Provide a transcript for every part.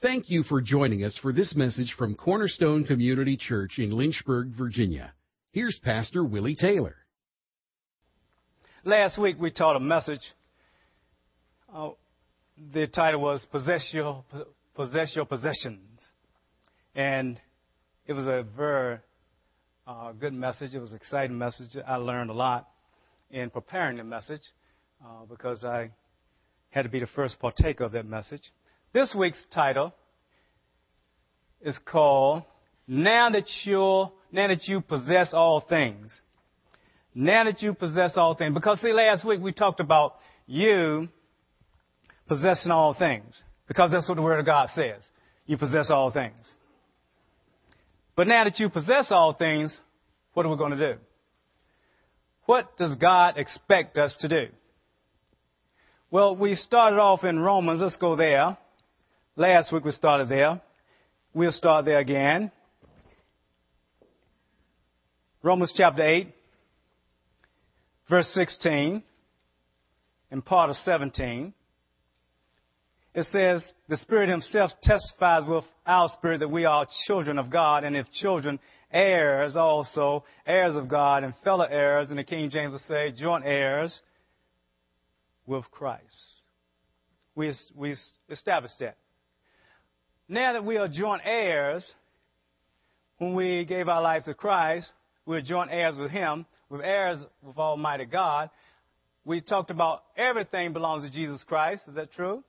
Thank you for joining us for this message from Cornerstone Community Church in Lynchburg, Virginia. Here's Pastor Willie Taylor. Last week we taught a message. Uh, the title was Possess Your, Possess Your Possessions. And it was a very uh, good message. It was an exciting message. I learned a lot in preparing the message uh, because I had to be the first partaker of that message. This week's title is called Now That you Now That You Possess All Things. Now that you possess all things. Because see, last week we talked about you possessing all things. Because that's what the Word of God says. You possess all things. But now that you possess all things, what are we going to do? What does God expect us to do? Well, we started off in Romans. Let's go there. Last week we started there. We'll start there again. Romans chapter 8, verse 16, and part of 17. It says, The Spirit Himself testifies with our spirit that we are children of God, and if children, heirs also, heirs of God, and fellow heirs, and the King James will say, joint heirs with Christ. We, we established that. Now that we are joint heirs, when we gave our lives to Christ, we're joint heirs with Him, we're heirs with Almighty God. We talked about everything belongs to Jesus Christ. Is that true?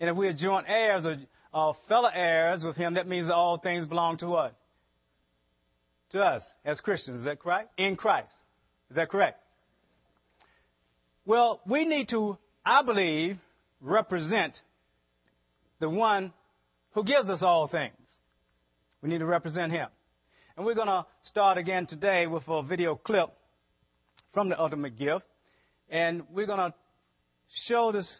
And if we're joint heirs or, or fellow heirs with Him, that means all things belong to what? To us as Christians. Is that correct? In Christ. Is that correct? Well, we need to, I believe, represent the one who gives us all things. We need to represent him. And we're going to start again today with a video clip from the ultimate gift. And we're going to show this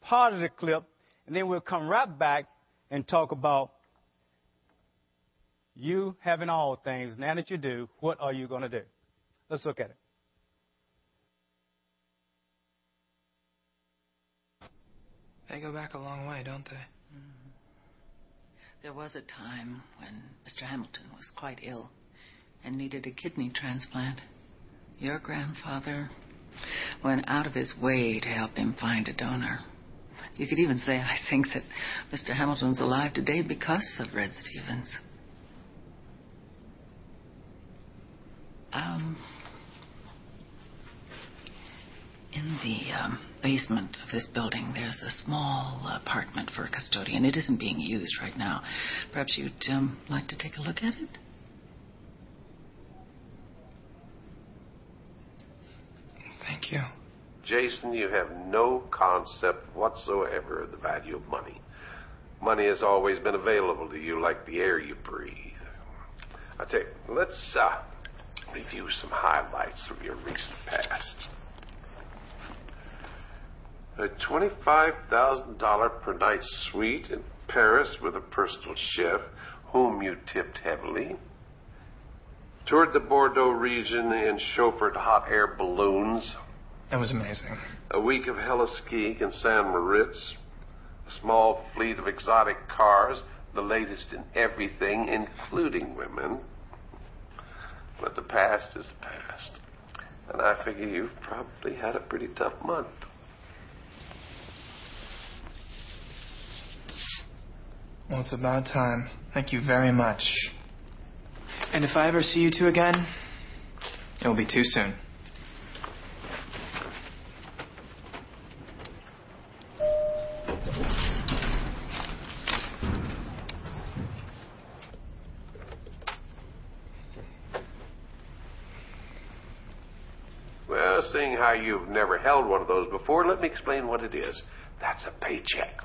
part of the clip, and then we'll come right back and talk about you having all things. Now that you do, what are you going to do? Let's look at it. They go back a long way, don't they? There was a time when Mr. Hamilton was quite ill and needed a kidney transplant. Your grandfather went out of his way to help him find a donor. You could even say, I think, that Mr. Hamilton's alive today because of Red Stevens. Um, in the um, basement of this building, there's a small apartment for a custodian. It isn't being used right now. Perhaps you'd um, like to take a look at it? Thank you. Jason, you have no concept whatsoever of the value of money. Money has always been available to you like the air you breathe. I tell you, let's uh, review some highlights from your recent past. A $25,000 per night suite in Paris with a personal chef whom you tipped heavily. Toured the Bordeaux region in chauffeured hot air balloons. That was amazing. A week of heli-skiing in St. Moritz. A small fleet of exotic cars, the latest in everything, including women. But the past is the past. And I figure you've probably had a pretty tough month. Well, it's about time. Thank you very much. And if I ever see you two again, it'll be too soon. Well, seeing how you've never held one of those before, let me explain what it is. That's a paycheck.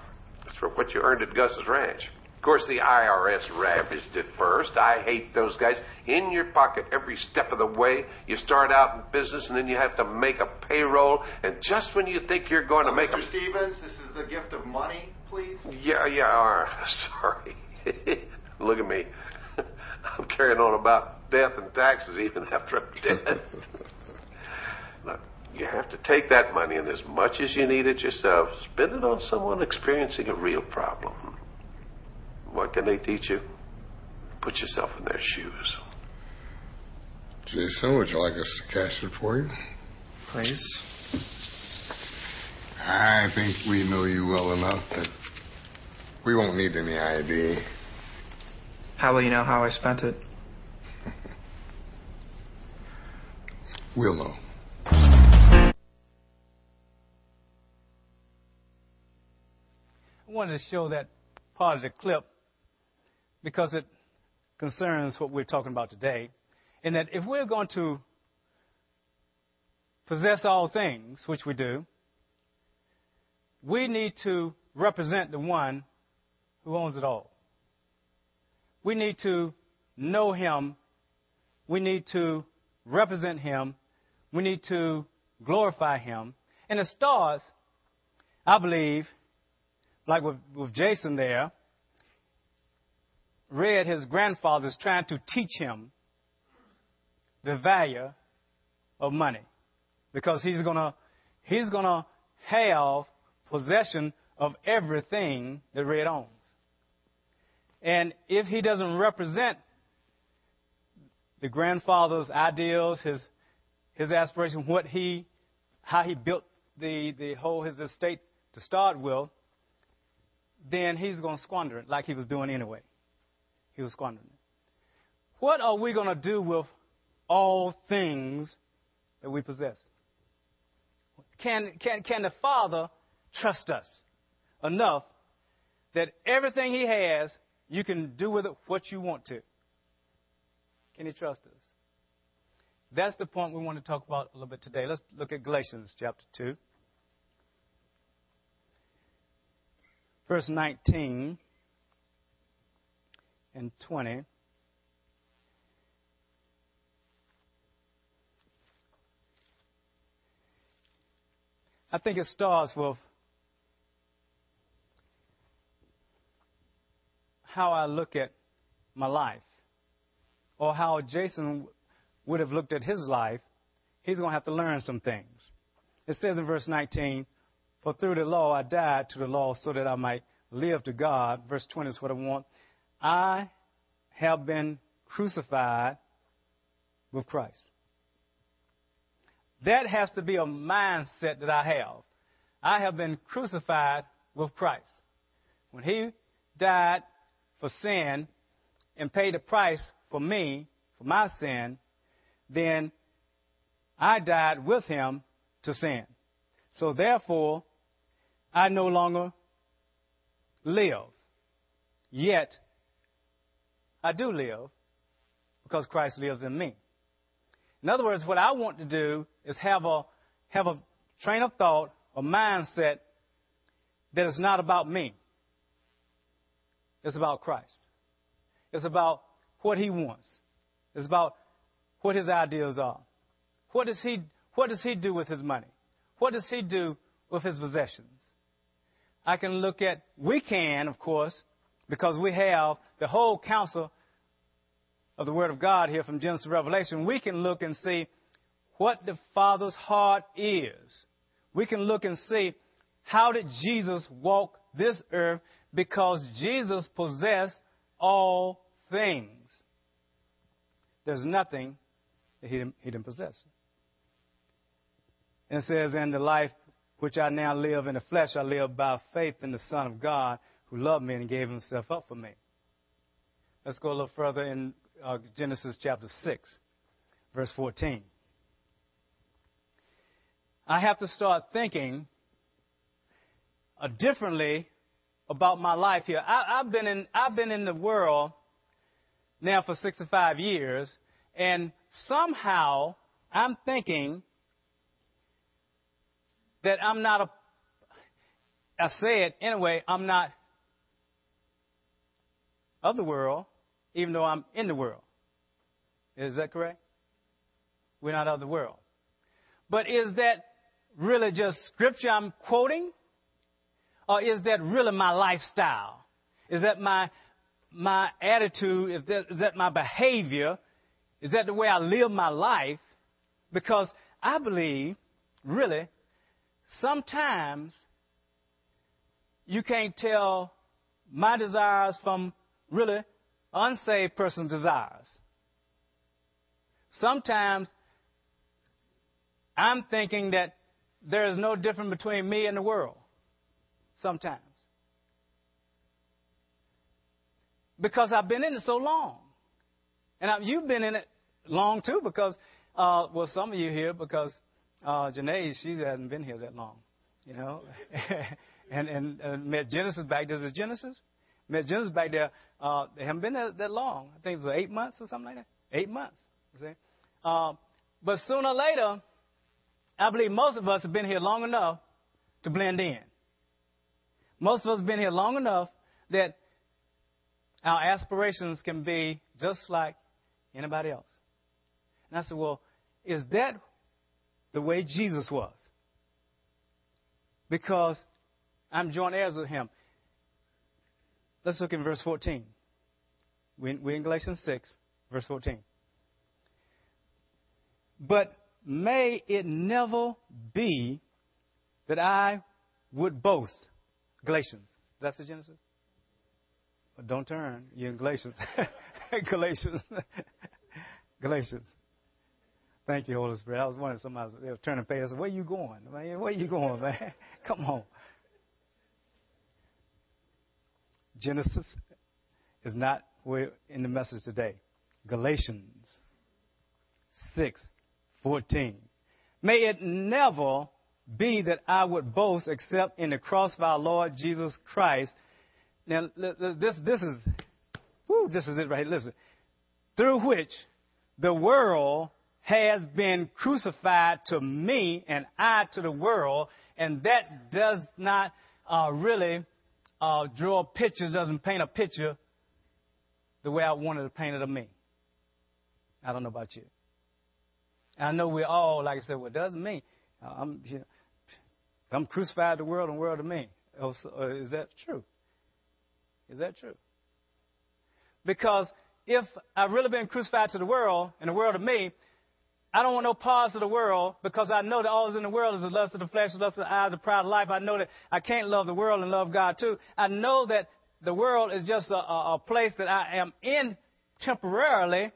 For what you earned at Gus's Ranch. Of course, the IRS ravaged it first. I hate those guys. In your pocket every step of the way. You start out in business and then you have to make a payroll. And just when you think you're going to make Mr. a. Stevens, this is the gift of money, please. Yeah, yeah, right. Sorry. Look at me. I'm carrying on about death and taxes even after I'm dead. Look, you have to take that money and as much as you need it yourself, spend it on someone experiencing a real problem. What can they teach you? Put yourself in their shoes. Jason, would you like us to cast it for you? Please. I think we know you well enough that we won't need any ID. How will you know how I spent it? We'll know. Wanted to show that part of the clip because it concerns what we're talking about today. In that if we're going to possess all things, which we do, we need to represent the one who owns it all. We need to know him. We need to represent him. We need to glorify him. And it starts, I believe, like with, with Jason there, Red his grandfather's trying to teach him the value of money because he's gonna he's gonna have possession of everything that Red owns. And if he doesn't represent the grandfather's ideals, his his aspirations, what he how he built the, the whole his estate to start with, then he's going to squander it like he was doing anyway. He was squandering it. What are we going to do with all things that we possess? Can, can, can the Father trust us enough that everything He has, you can do with it what you want to? Can He trust us? That's the point we want to talk about a little bit today. Let's look at Galatians chapter 2. Verse 19 and 20. I think it starts with how I look at my life, or how Jason would have looked at his life. He's going to have to learn some things. It says in verse 19, For through the law I died to the law so that I might live to God. Verse 20 is what I want. I have been crucified with Christ. That has to be a mindset that I have. I have been crucified with Christ. When He died for sin and paid the price for me, for my sin, then I died with Him to sin. So therefore, I no longer live. Yet, I do live because Christ lives in me. In other words, what I want to do is have a, have a train of thought, a mindset that is not about me. It's about Christ. It's about what He wants. It's about what His ideals are. What does He, what does he do with His money? What does He do with His possessions? I can look at, we can, of course, because we have the whole counsel of the Word of God here from Genesis to Revelation, we can look and see what the Father's heart is. We can look and see how did Jesus walk this earth because Jesus possessed all things. There's nothing that he didn't, he didn't possess. And it says, in the life which I now live in the flesh, I live by faith in the Son of God who loved me and gave himself up for me. Let's go a little further in uh, Genesis chapter 6, verse 14. I have to start thinking uh, differently about my life here. I, have been in I've been in the world now for 65 years, and somehow I'm thinking that I'm not a. I say it anyway. I'm not of the world, even though I'm in the world. Is that correct? We're not of the world. But is that really just scripture I'm quoting? Or is that really my lifestyle? Is that my my attitude? Is that, is that my behavior? Is that the way I live my life? Because I believe, really, sometimes you can't tell my desires from really unsaved person's desires. Sometimes I'm thinking that there is no difference between me and the world. Sometimes. Because I've been in it so long. And I, you've been in it long too because, uh, well, some of you here because uh, Janae, she hasn't been here that long, you know. and and uh, met Genesis back there. Is it Genesis? Met Genesis back there. Uh, they haven't been there that long. I think it was eight months or something like that. Eight months. You see? Uh, but sooner or later, I believe most of us have been here long enough to blend in. Most of us have been here long enough that our aspirations can be just like anybody else. And I said, well, is that the way Jesus was? Because I'm joint heirs with him. Let's look in verse 14. We're in Galatians 6, verse 14. But may it never be that I would boast. Galatians. That's the Genesis? Don't turn. You're in Galatians. Galatians. Galatians. Thank you, Holy Spirit. I was wondering somebody they were turning page. I said, Where you going? Man, where you going, man? Come on. Genesis is not where in the message today. Galatians 6 14. May it never be that I would boast except in the cross of our Lord Jesus Christ. Now, this, this is, whoo, this is it right here. Listen. Through which the world has been crucified to me and I to the world, and that does not uh, really uh, draw pictures, doesn't paint a picture the way I wanted to paint it of me. I don't know about you. I know we're all, like I said, well, doesn't mean uh, I'm, you know, I'm crucified to the world and world to me. Oh, uh, is that true? Is that true? Because if I've really been crucified to the world and the world to me, I don't want no parts of the world because I know that all that's in the world is the lust of the flesh, the lust of the eyes, the pride of life. I know that I can't love the world and love God too. I know that the world is just a, a, a place that I am in temporarily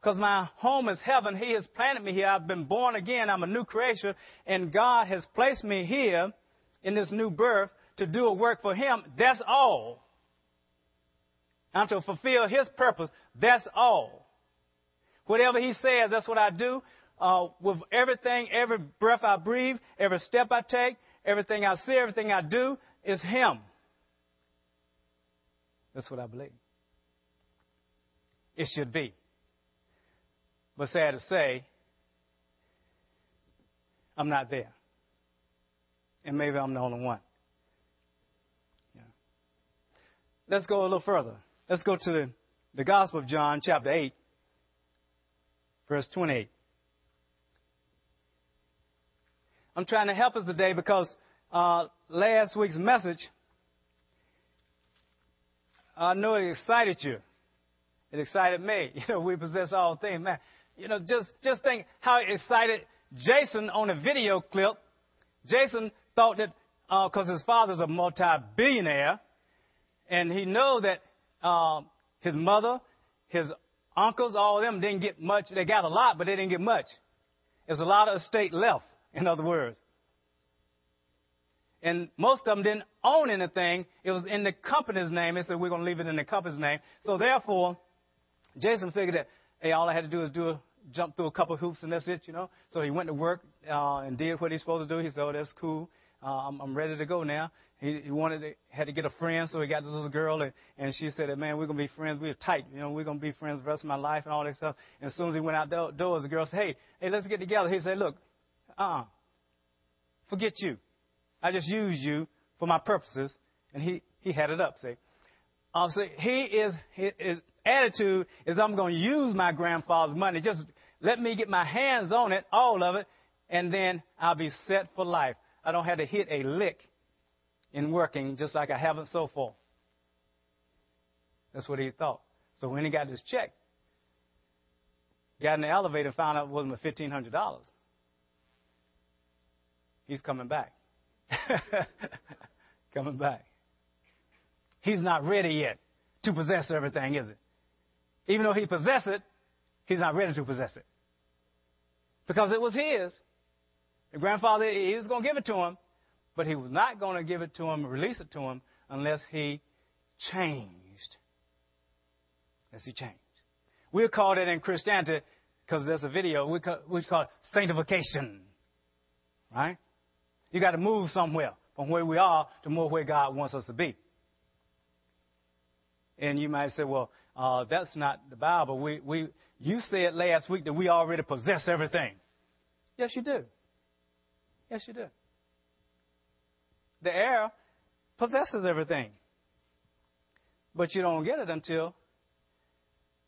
because my home is heaven. He has planted me here. I've been born again. I'm a new creation. And God has placed me here in this new birth to do a work for Him. That's all. I'm to fulfill His purpose. That's all. Whatever He says, that's what I do. Uh, with everything, every breath I breathe, every step I take, everything I see, everything I do is Him. That's what I believe. It should be. But sad to say, I'm not there. And maybe I'm the only one. Yeah. Let's go a little further. Let's go to the, the Gospel of John, chapter 8, verse 28. I'm trying to help us today because uh, last week's message, I know it excited you. It excited me. You know, we possess all things, man. You know, just, just think how excited Jason on a video clip. Jason thought that because uh, his father's a multi-billionaire, and he know that uh, his mother, his uncles, all of them didn't get much. They got a lot, but they didn't get much. There's a lot of estate left, in other words. And most of them didn't own anything. It was in the company's name. They said, we're going to leave it in the company's name. So therefore, Jason figured that, hey, all I had to do is do a jump through a couple hoops and that's it, you know. So he went to work uh, and did what he's supposed to do. He said, "Oh, that's cool. Uh, I'm, I'm ready to go now." He, he wanted to, had to get a friend, so he got this little girl, and, and she said, "Man, we're gonna be friends. We're tight. You know, we're gonna be friends the rest of my life and all that stuff." And as soon as he went out the doors, the girl said, "Hey, hey, let's get together." He said, "Look, uh-uh, forget you. I just used you for my purposes." And he he had it up. See, uh, so he is his attitude is I'm to use my grandfather's money. Just let me get my hands on it, all of it, and then I'll be set for life. I don't have to hit a lick in working just like I haven't so far. That's what he thought. So when he got his check, got in the elevator found out it wasn't the fifteen hundred dollars. He's coming back. coming back. He's not ready yet to possess everything, is it? Even though he possessed it, he's not ready to possess it. Because it was his. The grandfather, he was going to give it to him, but he was not going to give it to him, release it to him, unless he changed. Unless he changed. We'll call that in Christianity, because there's a video, we call, we call it sanctification. Right? You got to move somewhere from where we are to more where God wants us to be. And you might say, well, uh, that's not the Bible. We, we, you said last week that we already possess everything. Yes, you do. Yes, you do. The heir possesses everything. But you don't get it until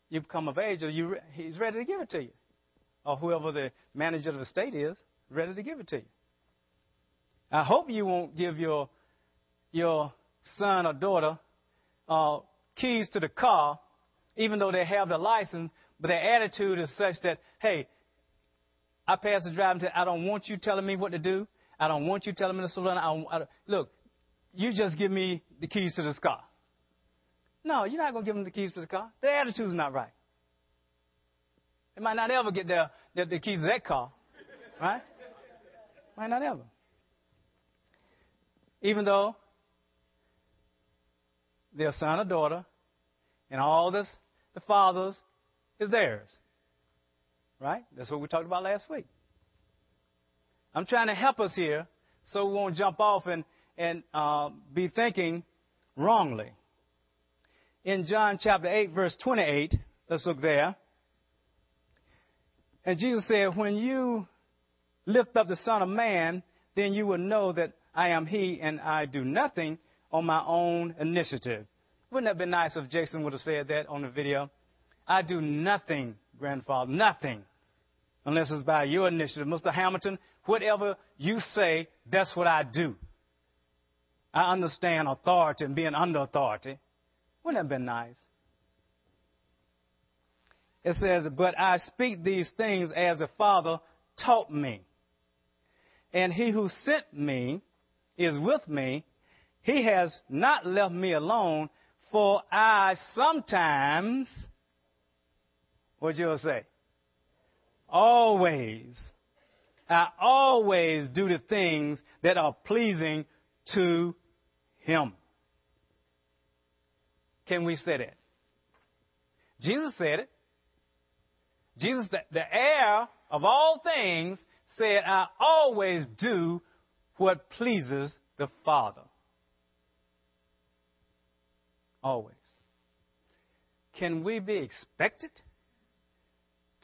you become of age or you, he's ready to give it to you. Or whoever the manager of the state is, ready to give it to you. I hope you won't give your, your son or daughter uh, keys to the car, even though they have the license, but their attitude is such that, hey, I pass the driving test. I don't want you telling me what to do. I don't want you telling me to slow down. I, I, look, you just give me the keys to this car. No, you're not going to give them the keys to the car. Their attitude's not right. They might not ever get their, their, the keys to that car, right? Might not ever. Even though their son or daughter and all this, the fathers, is theirs. Right? That's what we talked about last week. I'm trying to help us here so we won't jump off and, and uh, be thinking wrongly. In John chapter 8, verse 28, let's look there. And Jesus said, When you lift up the Son of Man, then you will know that I am He and I do nothing on my own initiative. Wouldn't that have been nice if Jason would have said that on the video? I do nothing, grandfather, nothing, unless it's by your initiative. Mr. Hamilton, whatever you say, that's what I do. I understand authority and being under authority. Wouldn't that have been nice? It says, But I speak these things as the Father taught me. And he who sent me is with me. He has not left me alone, for I sometimes, what you say? Always. I always do the things that are pleasing to Him. Can we say that? Jesus said it. Jesus, the, the heir of all things, said, I always do what pleases the Father. Always. Can we be expected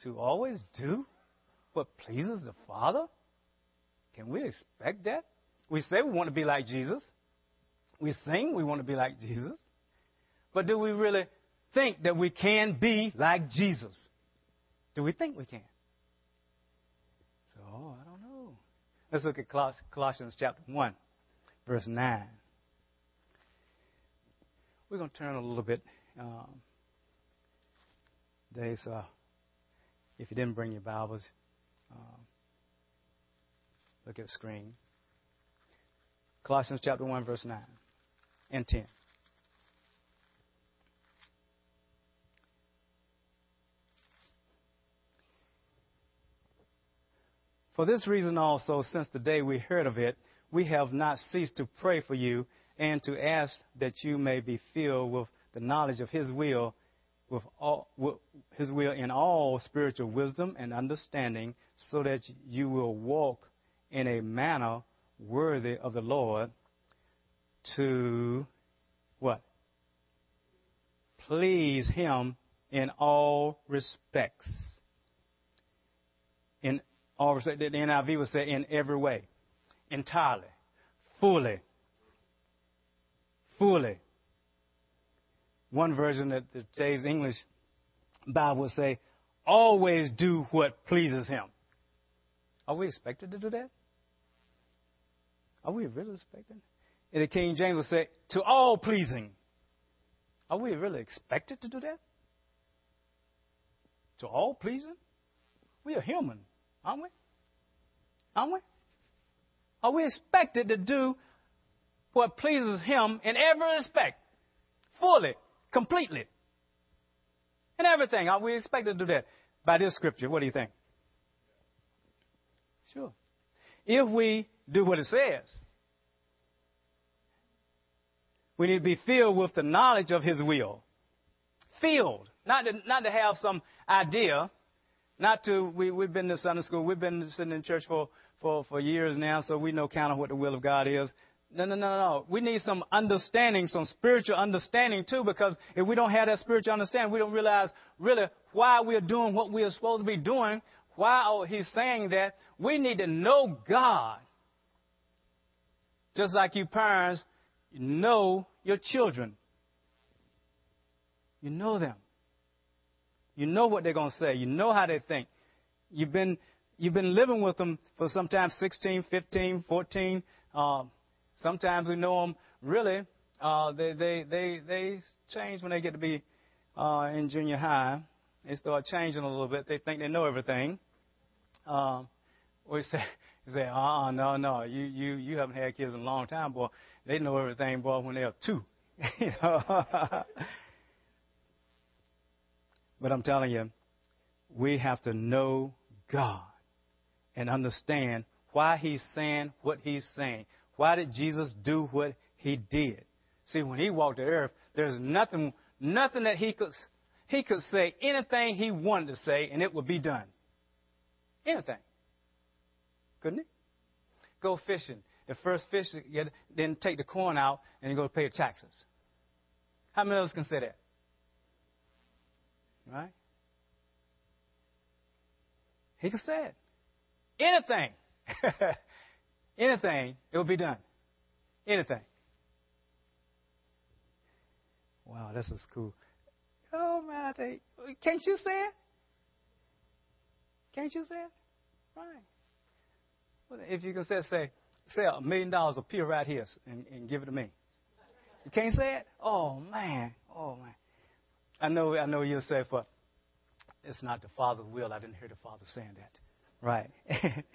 to always do what pleases the Father? Can we expect that? We say we want to be like Jesus. We sing we want to be like Jesus. But do we really think that we can be like Jesus? Do we think we can? So, I don't know. Let's look at Colossians chapter 1, verse 9. We're going to turn a little bit um, today, so if you didn't bring your Bibles, um, look at screen. Colossians chapter 1, verse 9 and 10. For this reason also, since the day we heard of it, we have not ceased to pray for you and to ask that you may be filled with the knowledge of His will, with all, with His will in all spiritual wisdom and understanding, so that you will walk in a manner worthy of the Lord to what? Please Him in all respects. In or the NIV would say in every way, entirely, fully, fully. One version that today's English Bible would say, always do what pleases Him. Are we expected to do that? Are we really expected? And the King James would say, to all pleasing. Are we really expected to do that? To all pleasing? We are human. Aren't we? Aren't we? Are we expected to do what pleases Him in every respect? Fully, completely. And everything. Are we expected to do that? By this scripture, what do you think? Sure. If we do what it says, we need to be filled with the knowledge of His will. Filled. Not to, not to have some idea. Not to, we, we've been to Sunday school. We've been sitting in church for, for, for years now, so we know kind of what the will of God is. No, no, no, no. We need some understanding, some spiritual understanding too, because if we don't have that spiritual understanding, we don't realize really why we're doing what we are supposed to be doing, why he's saying that. We need to know God. Just like you parents you know your children. You know them. You know what they're going to say. You know how they think. You've been, you've been living with them for sometimes 16, 15, 14, um, Sometimes we know them really. Uh, they they they they change when they get to be uh, in junior high. They start changing a little bit. They think they know everything. Um, we say say, uh no, no, you you you haven't had kids in a long time, boy. They know everything, boy, when they're two. but I'm telling you, we have to know God and understand why He's saying what He's saying. Why did Jesus do what he did? See, when he walked the earth, there's nothing, nothing that he could, he could say anything he wanted to say and it would be done. Anything. Couldn't he? Go fishing. The first fish, then take the corn out and you go pay the taxes. How many of us can say that? Right? He could say it. Anything. Anything, it will be done. Anything. Wow, this is cool. Oh man, I tell you, can't you say it? Can't you say it? Right. Well, if you can say, say, say a million dollars appear right here and, and give it to me. You can't say it? Oh man, oh man. I know, I know you'll say, but it's not the Father's will. I didn't hear the Father saying that. Right.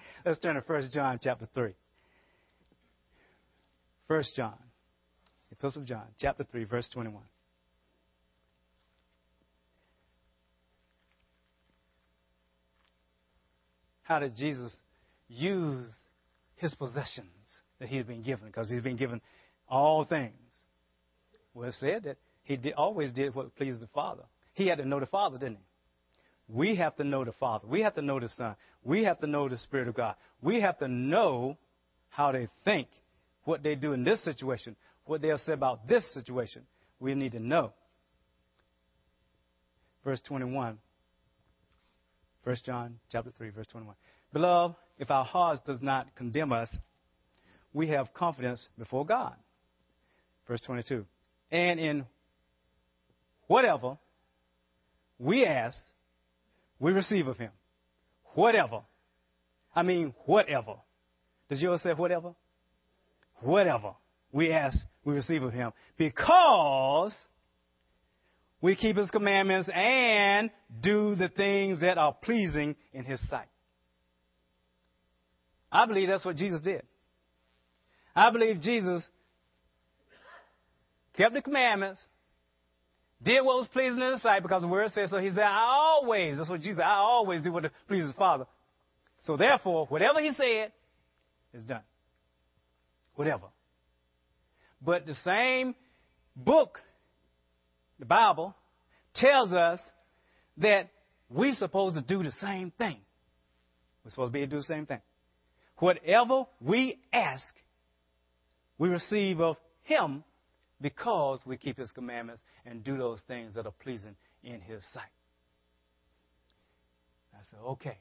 Let's turn to First John chapter three. 1 John, Epistle of John, chapter 3, verse 21. How did Jesus use his possessions that he had been given? Because he's been given all things. Well, it said that he did, always did what pleased the Father. He had to know the Father, didn't he? We have to know the Father. We have to know the Son. We have to know the Spirit of God. We have to know how they think what they do in this situation, what they'll say about this situation. We need to know. Verse 21. 1 John chapter 3, verse 21. Beloved, if our hearts does not condemn us, we have confidence before God. Verse 22. And in whatever we ask, we receive of him. Whatever. I mean, whatever. Does yours say whatever? Whatever we ask, we receive of him. Because we keep his commandments and do the things that are pleasing in his sight. I believe that's what Jesus did. I believe Jesus kept the commandments, did what was pleasing in his sight because the word says so. He said, I always, that's what Jesus said, I always do what pleases the Father. So therefore, whatever he said is done whatever. But the same book, the Bible, tells us that we're supposed to do the same thing. We're supposed to be able to do the same thing. Whatever we ask, we receive of Him because we keep His commandments and do those things that are pleasing in His sight. I said, okay.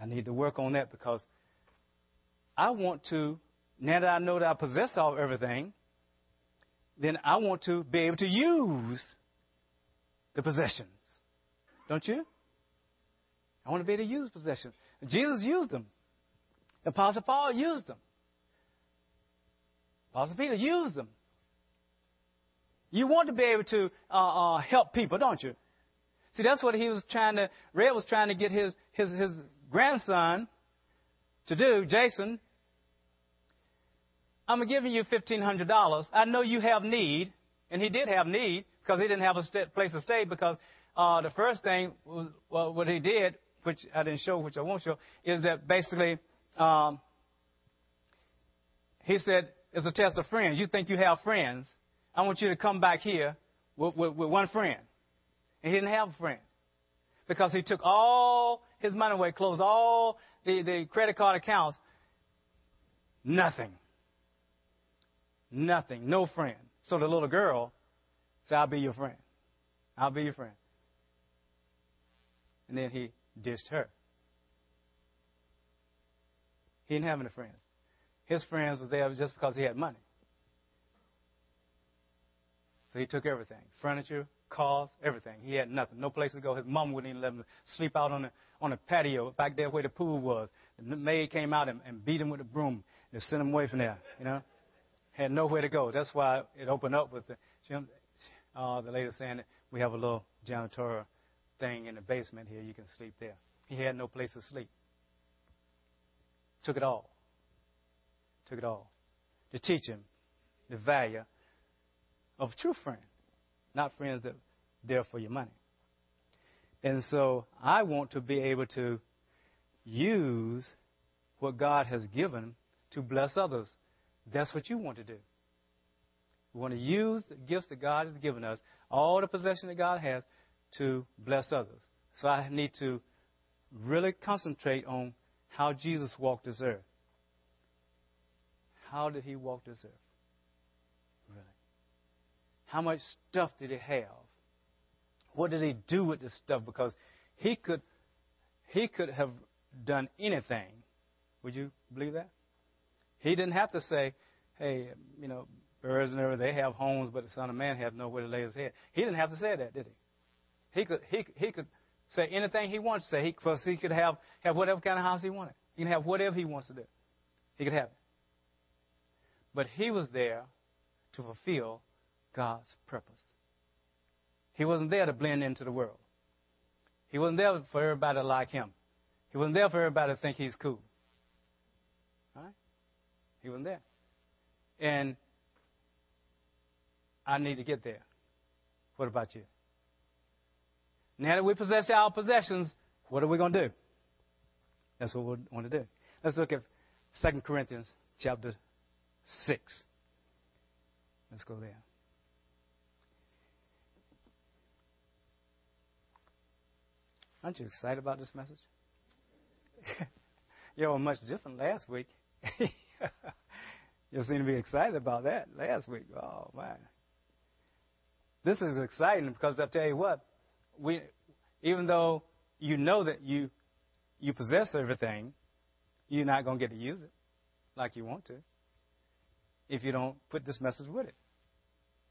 I need to work on that because I want to, now that I know that I possess all everything, then I want to be able to use the possessions. Don't you? I want to be able to use possessions. Jesus used them. The Apostle Paul used them. Apostle Peter used them. You want to be able to uh, uh, help people, don't you? See, that's what he was trying to. Red was trying to get his his his grandson to do. Jason, I'm giving you $1,500. I know you have need. And he did have need because he didn't have a st- place to stay because uh, the first thing, well, what he did, which I didn't show, which I won't show, is that basically um, he said, it's a test of friends. You think you have friends. I want you to come back here with, with, with one friend. And he didn't have a friend because he took all his money away, closed all the, the credit card accounts. Nothing. Nothing. No friend. So the little girl said, I'll be your friend. I'll be your friend. And then he dished her. He didn't have any friends. His friends was there just because he had money. So he took everything furniture, cars, everything. He had nothing, no place to go. His mom wouldn't even let him sleep out on the, on the patio back there where the pool was. The maid came out and, and beat him with a broom and sent him away from there, you know. Had nowhere to go. That's why it opened up with the, uh, the lady saying that we have a little janitorial thing in the basement here. You can sleep there. He had no place to sleep. Took it all. Took it all. To teach him the value of true friends, not friends that are there for your money. And so I want to be able to use what God has given to bless others. That's what you want to do. We want to use the gifts that God has given us, all the possession that God has, to bless others. So I need to really concentrate on how Jesus walked this earth. How did he walk this earth? Really? How much stuff did he have? What did he do with this stuff? Because he could he could have done anything. Would you believe that? He didn't have to say, hey, you know, birds and everything, they have homes, but the Son of Man has nowhere to lay his head. He didn't have to say that, did he? He could, he, he could say anything he wants to say. He, because he could have, have whatever kind of house he wanted. He can have whatever he wants to do. He could have it. But he was there to fulfill God's purpose. He wasn't there to blend into the world. He wasn't there for everybody to like him. He wasn't there for everybody to think he's cool. Wasn't there. And I need to get there. What about you? Now that we possess our possessions, what are we going to do? That's what we want to do. Let's look at 2 Corinthians chapter 6. Let's go there. Aren't you excited about this message? you were much different last week. you seem to be excited about that last week. Oh, man. This is exciting because I'll tell you what, we, even though you know that you, you possess everything, you're not going to get to use it like you want to if you don't put this message with it.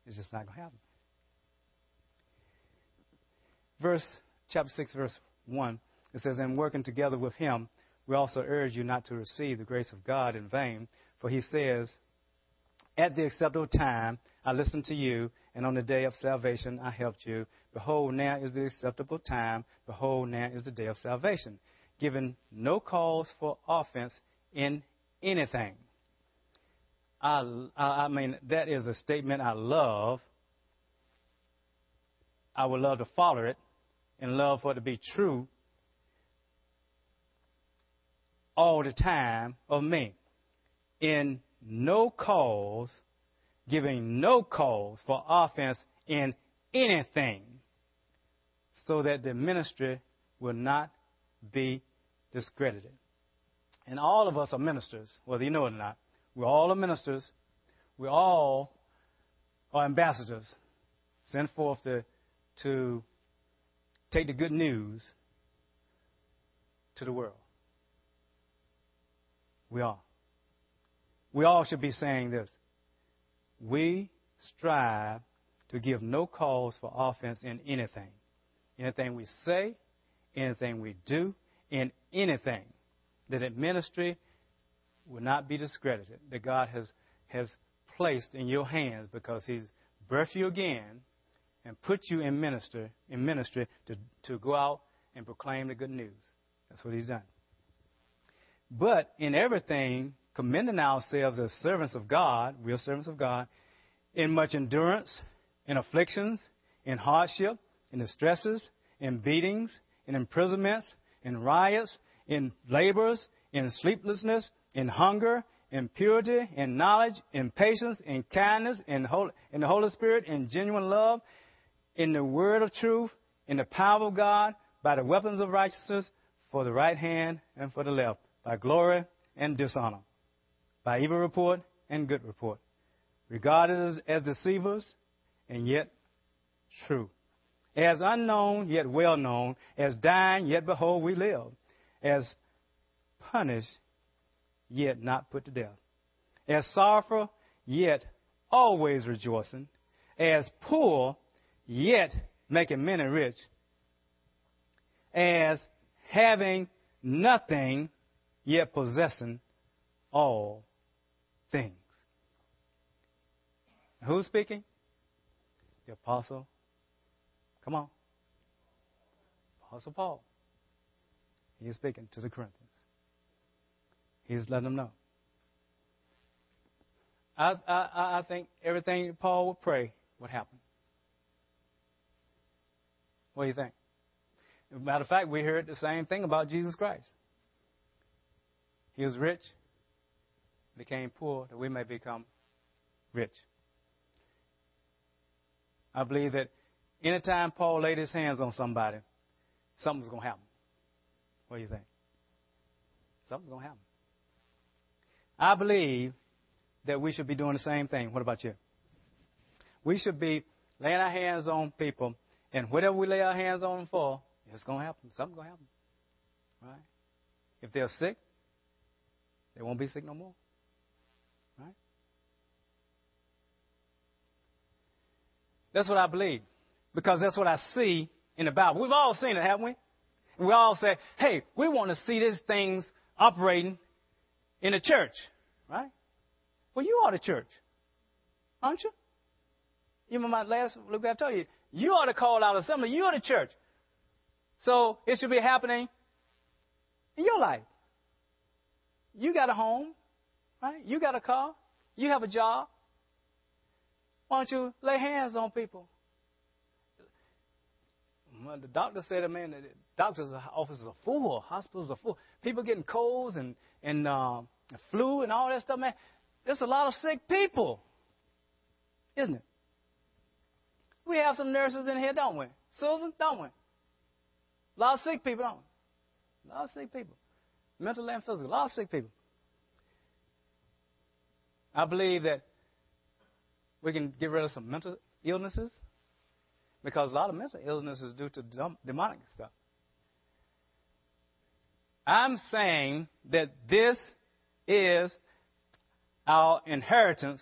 It's just not going to happen. Verse chapter 6, verse 1, it says, And working together with him, we also urge you not to receive the grace of God in vain. For he says, At the acceptable time I listened to you, and on the day of salvation I helped you. Behold, now is the acceptable time. Behold, now is the day of salvation. Given no cause for offense in anything. I, I mean, that is a statement I love. I would love to follow it and love for it to be true all the time of me. In no cause, giving no cause for offense in anything, so that the ministry will not be discredited. And all of us are ministers, whether you know it or not. We're all ministers. We all are ambassadors sent forth to, to take the good news to the world. We all. We all should be saying this. We strive to give no cause for offense in anything. Anything we say, anything we do, in anything. That in ministry will not be discredited. That God has, has placed in your hands because He's birthed you again and put you in ministry in ministry to, to go out and proclaim the good news. That's what He's done. But in everything, commending ourselves as servants of God, real servants of God, in much endurance, in afflictions, in hardship, in distresses, in beatings, in imprisonments, in riots, in labors, in sleeplessness, in hunger, in purity, in knowledge, in patience, in kindness, in, in the Holy Spirit, in genuine love, in the word of truth, in the power of God, by the weapons of righteousness, for the right hand and for the left, by glory and dishonor, by evil report and good report, regarded as, as deceivers and yet true, as unknown yet well known, as dying yet behold we live, as punished yet not put to death, as sorrowful yet always rejoicing, as poor yet making many rich, as having nothing yet possessing all things. Who's speaking? The Apostle. Come on. Apostle Paul. He's speaking to the Corinthians. He's letting them know. I, I, I think everything Paul would pray would happen. What do you think? matter of fact, we heard the same thing about Jesus Christ. He was rich, became poor, that we may become rich. I believe that anytime Paul laid his hands on somebody, something's going to happen. What do you think? Something's going to happen. I believe that we should be doing the same thing. What about you? We should be laying our hands on people, and whatever we lay our hands on them for, it's going to happen. Something's going to happen. Right? If they're sick, they won't be sick no more. Right? That's what I believe. Because that's what I see in the Bible. We've all seen it, haven't we? We all say, hey, we want to see these things operating in the church. Right? Well, you are the church. Aren't you? You remember my last look I told you, you ought to call out assembly. You are the church. So it should be happening in your life. You got a home, right? You got a car. You have a job. Why don't you lay hands on people? Well, the doctor said, man, the doctor's offices are full, hospitals are full. People getting colds and and uh, flu and all that stuff, man. There's a lot of sick people, isn't it? We have some nurses in here, don't we? Susan, don't we? A lot of sick people, don't we? A lot of sick people. Mental and. A lot of sick people. I believe that we can get rid of some mental illnesses because a lot of mental illness is due to demonic stuff. I'm saying that this is our inheritance.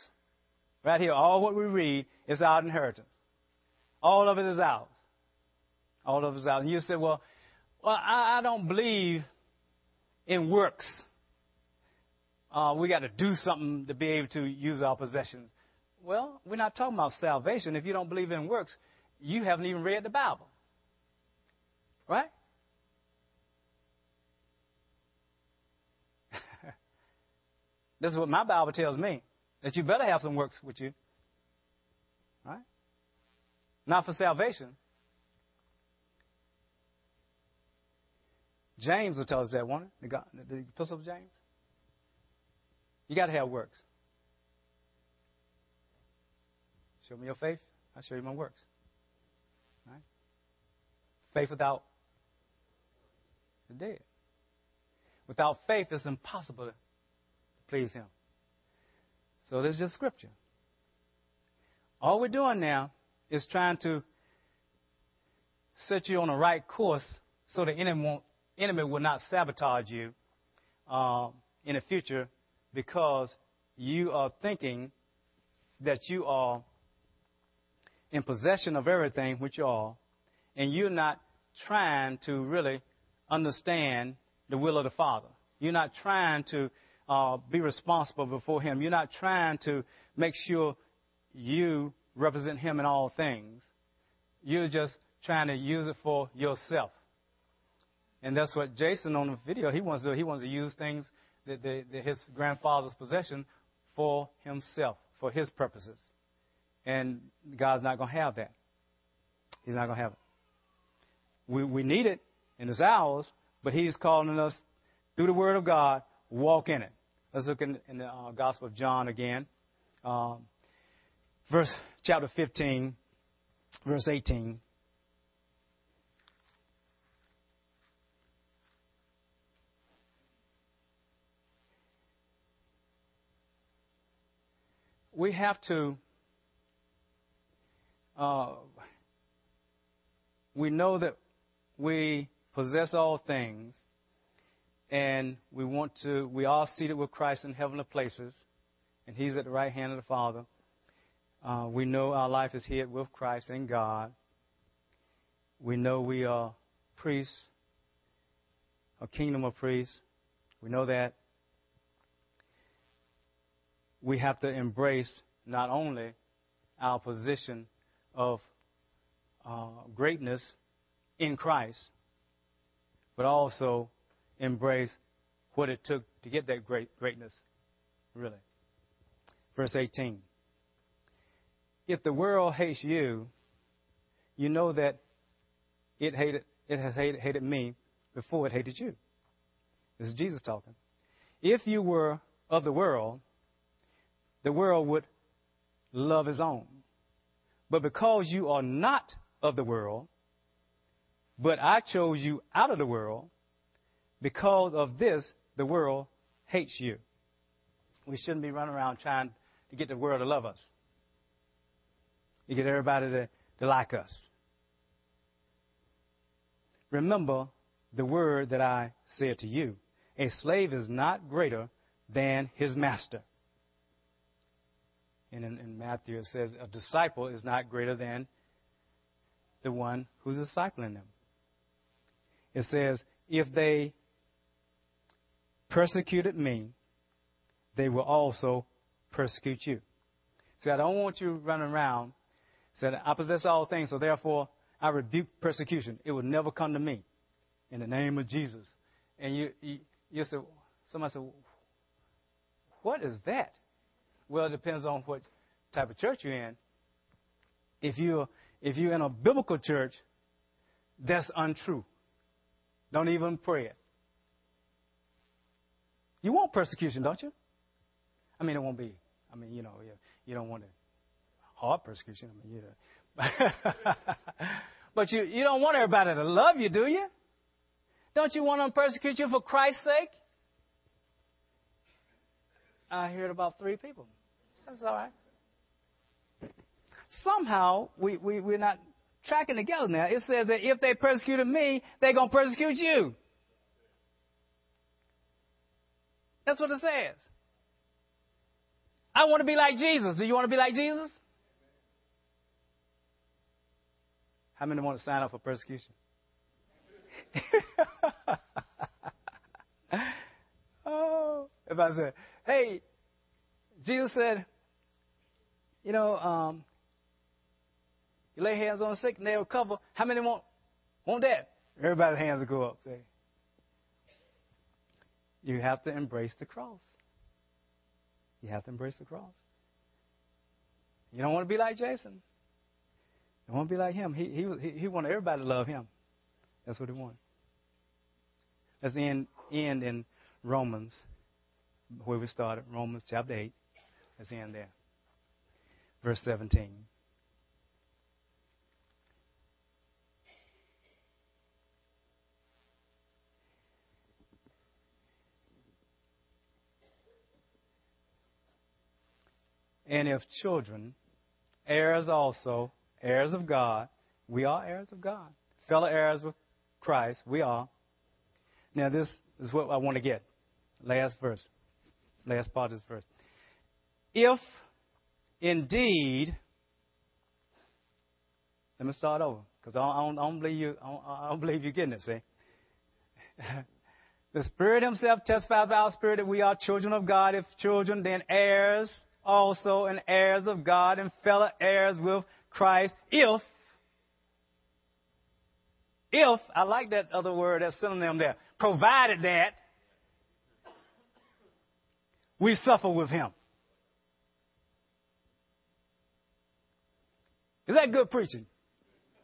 Right here, all what we read is our inheritance. All of it is ours. All of it is ours. And you say, well, well, I, I don't believe in works. Uh, we got to do something to be able to use our possessions. Well, we're not talking about salvation. If you don't believe in works, you haven't even read the Bible. Right? this is what my Bible tells me that you better have some works with you. Right? Not for salvation. James will tell us that, it? The, God, the Epistle of James. You got to have works. Show me your faith, I'll show you my works. Right? Faith without the dead. Without faith, it's impossible to please Him. So this is just scripture. All we're doing now is trying to set you on the right course so the enemy, won't, enemy will not sabotage you uh, in the future because you are thinking that you are in possession of everything, which you are, and you're not trying to really understand the will of the Father. You're not trying to uh, be responsible before Him. You're not trying to make sure you represent Him in all things. You're just trying to use it for yourself. And that's what Jason on the video he wants to. He wants to use things that, that, that his grandfather's possession for himself, for his purposes. And God's not going to have that. He's not going to have it. We, we need it, and it's ours, but He's calling us through the Word of God, walk in it. Let's look in, in the uh, Gospel of John again. Um, verse chapter 15, verse 18. We have to uh, we know that we possess all things, and we want to, we are seated with Christ in heavenly places, and He's at the right hand of the Father. Uh, we know our life is hid with Christ in God. We know we are priests, a kingdom of priests. We know that. We have to embrace not only our position of uh, greatness in Christ, but also embrace what it took to get that great greatness, really. Verse 18. If the world hates you, you know that it hated it has hated, hated me before it hated you. This is Jesus talking. If you were of the world, the world would love his own. But because you are not of the world, but I chose you out of the world, because of this, the world hates you. We shouldn't be running around trying to get the world to love us. You get everybody to, to like us. Remember the word that I said to you. A slave is not greater than his master. And in, in Matthew it says a disciple is not greater than the one who's discipling them. It says, if they persecuted me, they will also persecute you. See, I don't want you running around saying, I possess all things, so therefore I rebuke persecution. It will never come to me in the name of Jesus. And you, you, you say, somebody said, what is that? Well, it depends on what type of church you're in. If you're if you're in a biblical church, that's untrue. Don't even pray it. You want persecution, don't you? I mean, it won't be. I mean, you know, you, you don't want it hard persecution. I mean, you know. but you you don't want everybody to love you, do you? Don't you want them to persecute you for Christ's sake? I heard about three people. That's all right. Somehow, we, we, we're not tracking together now. It says that if they persecuted me, they're going to persecute you. That's what it says. I want to be like Jesus. Do you want to be like Jesus? How many want to sign up for persecution? oh, if I said, hey, Jesus said, you know, um, you lay hands on the sick and they'll recover. How many want want that? Everybody's hands will go up. Say, you have to embrace the cross. You have to embrace the cross. You don't want to be like Jason. You want to be like him. He he he, he wanted everybody to love him. That's what he wanted. Let's end end in Romans, where we started. Romans chapter eight. Let's end there verse 17. And if children, heirs also, heirs of God, we are heirs of God, fellow heirs with Christ, we are. Now, this is what I want to get. Last verse. Last part of this verse. If Indeed, let me start over because I, I, I don't, believe you. I don't, I don't believe you're getting it. See, the Spirit Himself testifies our spirit that we are children of God. If children, then heirs also, and heirs of God, and fellow heirs with Christ. If, if I like that other word, that synonym there, provided that we suffer with Him. Is that good preaching?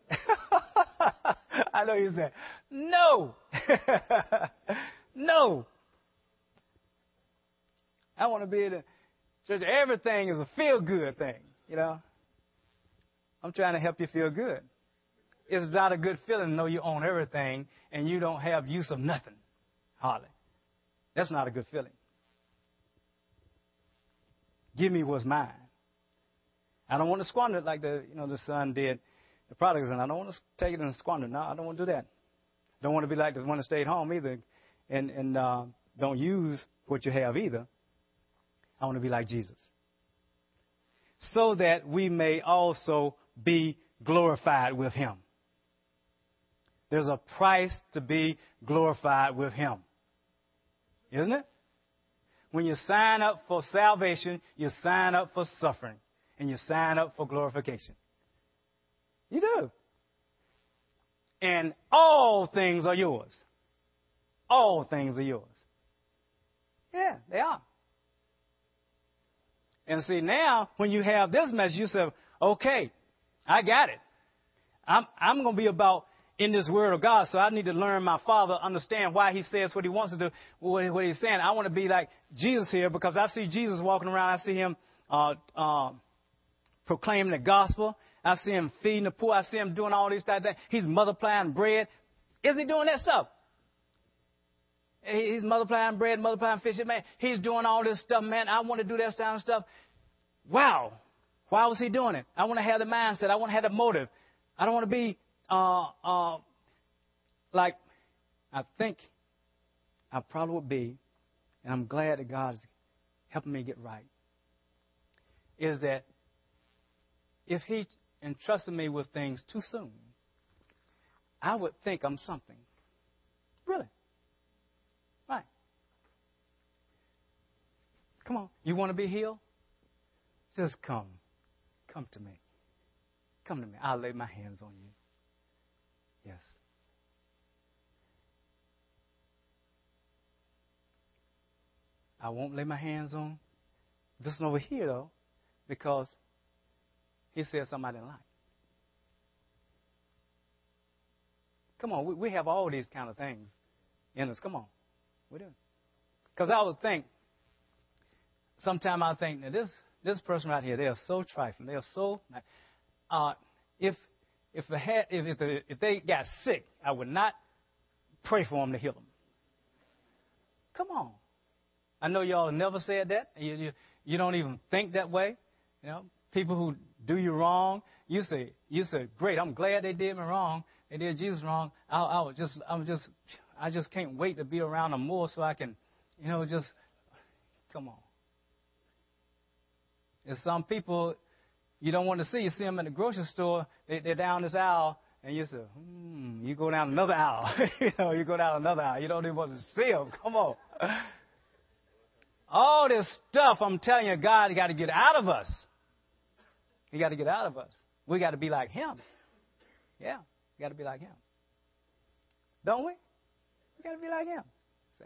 I know you said, no. no. I want to be in the church. Everything is a feel good thing, you know. I'm trying to help you feel good. It's not a good feeling to know you own everything and you don't have use of nothing, hardly. That's not a good feeling. Give me what's mine. I don't want to squander it like the you know the son did the prodigal son. I don't want to take it and squander. No, I don't want to do that. I don't want to be like the one that stayed home either, and and uh, don't use what you have either. I want to be like Jesus, so that we may also be glorified with Him. There's a price to be glorified with Him, isn't it? When you sign up for salvation, you sign up for suffering and you sign up for glorification. You do. And all things are yours. All things are yours. Yeah, they are. And see, now, when you have this message, you say, okay, I got it. I'm, I'm going to be about in this word of God, so I need to learn my Father, understand why He says what He wants to do, what, what He's saying. I want to be like Jesus here because I see Jesus walking around. I see Him uh, uh, proclaiming the gospel. I see him feeding the poor. I see him doing all these type of things. He's multiplying bread. Is he doing that stuff? He's multiplying bread, multiplying fish. Man, he's doing all this stuff, man. I want to do that kind of stuff. Wow. Why was he doing it? I want to have the mindset. I want to have the motive. I don't want to be uh, uh, like I think I probably would be, and I'm glad that God's helping me get right. Is that if he entrusted me with things too soon, I would think I'm something. Really. Right. Come on. You want to be healed? Just come. Come to me. Come to me. I'll lay my hands on you. Yes. I won't lay my hands on this one over here, though, because he said didn't like. Come on, we, we have all these kind of things in us. Come on, we do. Because I would think, sometimes I think that this this person right here, they are so trifling. They are so. Uh, if if they if if, the, if they got sick, I would not pray for them to heal them. Come on. I know y'all never said that. You, you you don't even think that way. You know, people who do you wrong, you say, you say, great, I'm glad they did me wrong. They did Jesus wrong. I, I was just, I'm just, I just can't wait to be around them more so I can, you know, just, come on. There's some people you don't want to see. You see them in the grocery store, they, they're down this aisle, and you say, hmm, you go down another aisle. you know, you go down another aisle. You don't even want to see them. Come on. All this stuff, I'm telling you, God got to get out of us. He got to get out of us. We got to be like Him. Yeah, we got to be like Him. Don't we? We got to be like Him. See?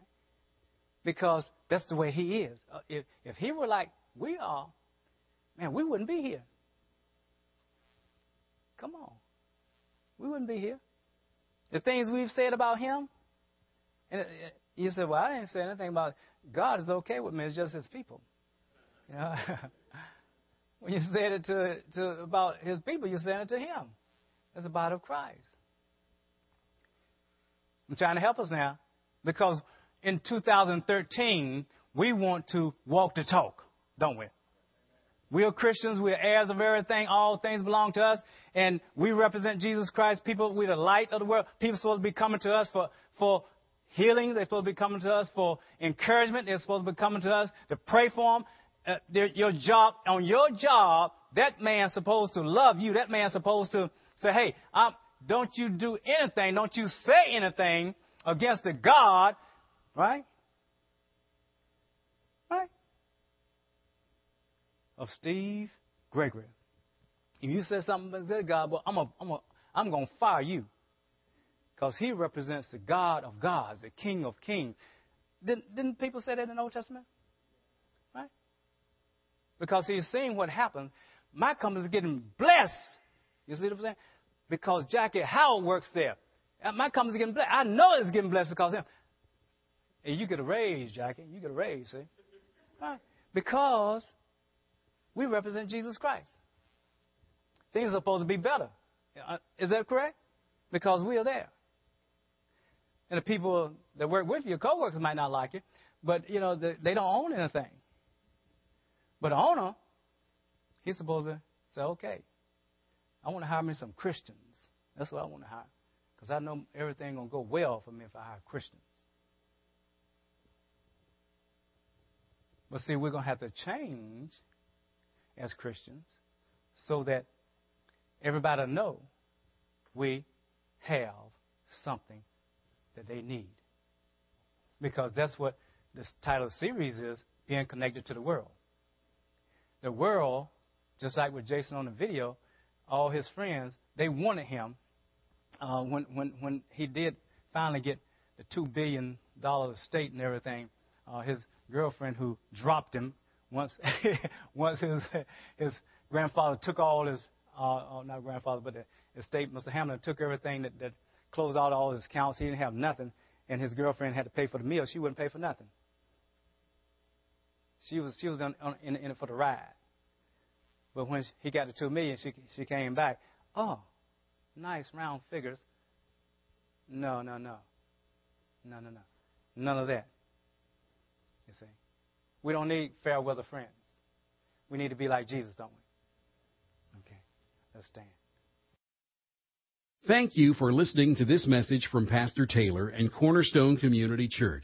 Because that's the way He is. Uh, if, if He were like we are, man, we wouldn't be here. Come on. We wouldn't be here. The things we've said about Him, and uh, you said, well, I didn't say anything about it. God is okay with me. It's just His people. You know? When you said it to, to about his people, you said it to him. It's the body of Christ. I'm trying to help us now because in 2013, we want to walk the talk, don't we? We are Christians. We are heirs of everything. All things belong to us. And we represent Jesus Christ. People, we're the light of the world. People are supposed to be coming to us for, for healing. They're supposed to be coming to us for encouragement. They're supposed to be coming to us to pray for them uh, your job, on your job, that man's supposed to love you. That man's supposed to say, hey, I'm, don't you do anything, don't you say anything against the God, right? Right? Of Steve Gregory. If you say something against God, well, I'm, a, I'm, a, I'm going to fire you. Because he represents the God of gods, the King of kings. Didn't, didn't people say that in the Old Testament? Because he's seeing what happened. My company's getting blessed You see what I'm saying? Because Jackie Howard works there. My company's getting blessed. I know it's getting blessed because him. And you get a raise, Jackie. You get a raise, see? Right? Because we represent Jesus Christ. Things are supposed to be better. Uh, is that correct? Because we are there. And the people that work with you, coworkers might not like it, but you know they don't own anything. But the owner, he's supposed to say, "Okay, I want to hire me some Christians. That's what I want to hire, because I know everything gonna go well for me if I hire Christians." But see, we're gonna have to change as Christians so that everybody know we have something that they need. Because that's what this title of the series is being connected to the world. The world, just like with Jason on the video, all his friends, they wanted him uh, when, when, when he did finally get the $2 billion estate and everything. Uh, his girlfriend, who dropped him once, once his, his grandfather took all his, uh, uh, not grandfather, but the estate, Mr. Hamlin took everything that, that closed out all his accounts. He didn't have nothing, and his girlfriend had to pay for the meal. She wouldn't pay for nothing. She was she was on, on, in, in it for the ride. But when he got the two million, she she came back. Oh, nice round figures. No, no, no, no, no, no, none of that. You see, we don't need fair weather friends. We need to be like Jesus, don't we? Okay, let's stand. Thank you for listening to this message from Pastor Taylor and Cornerstone Community Church.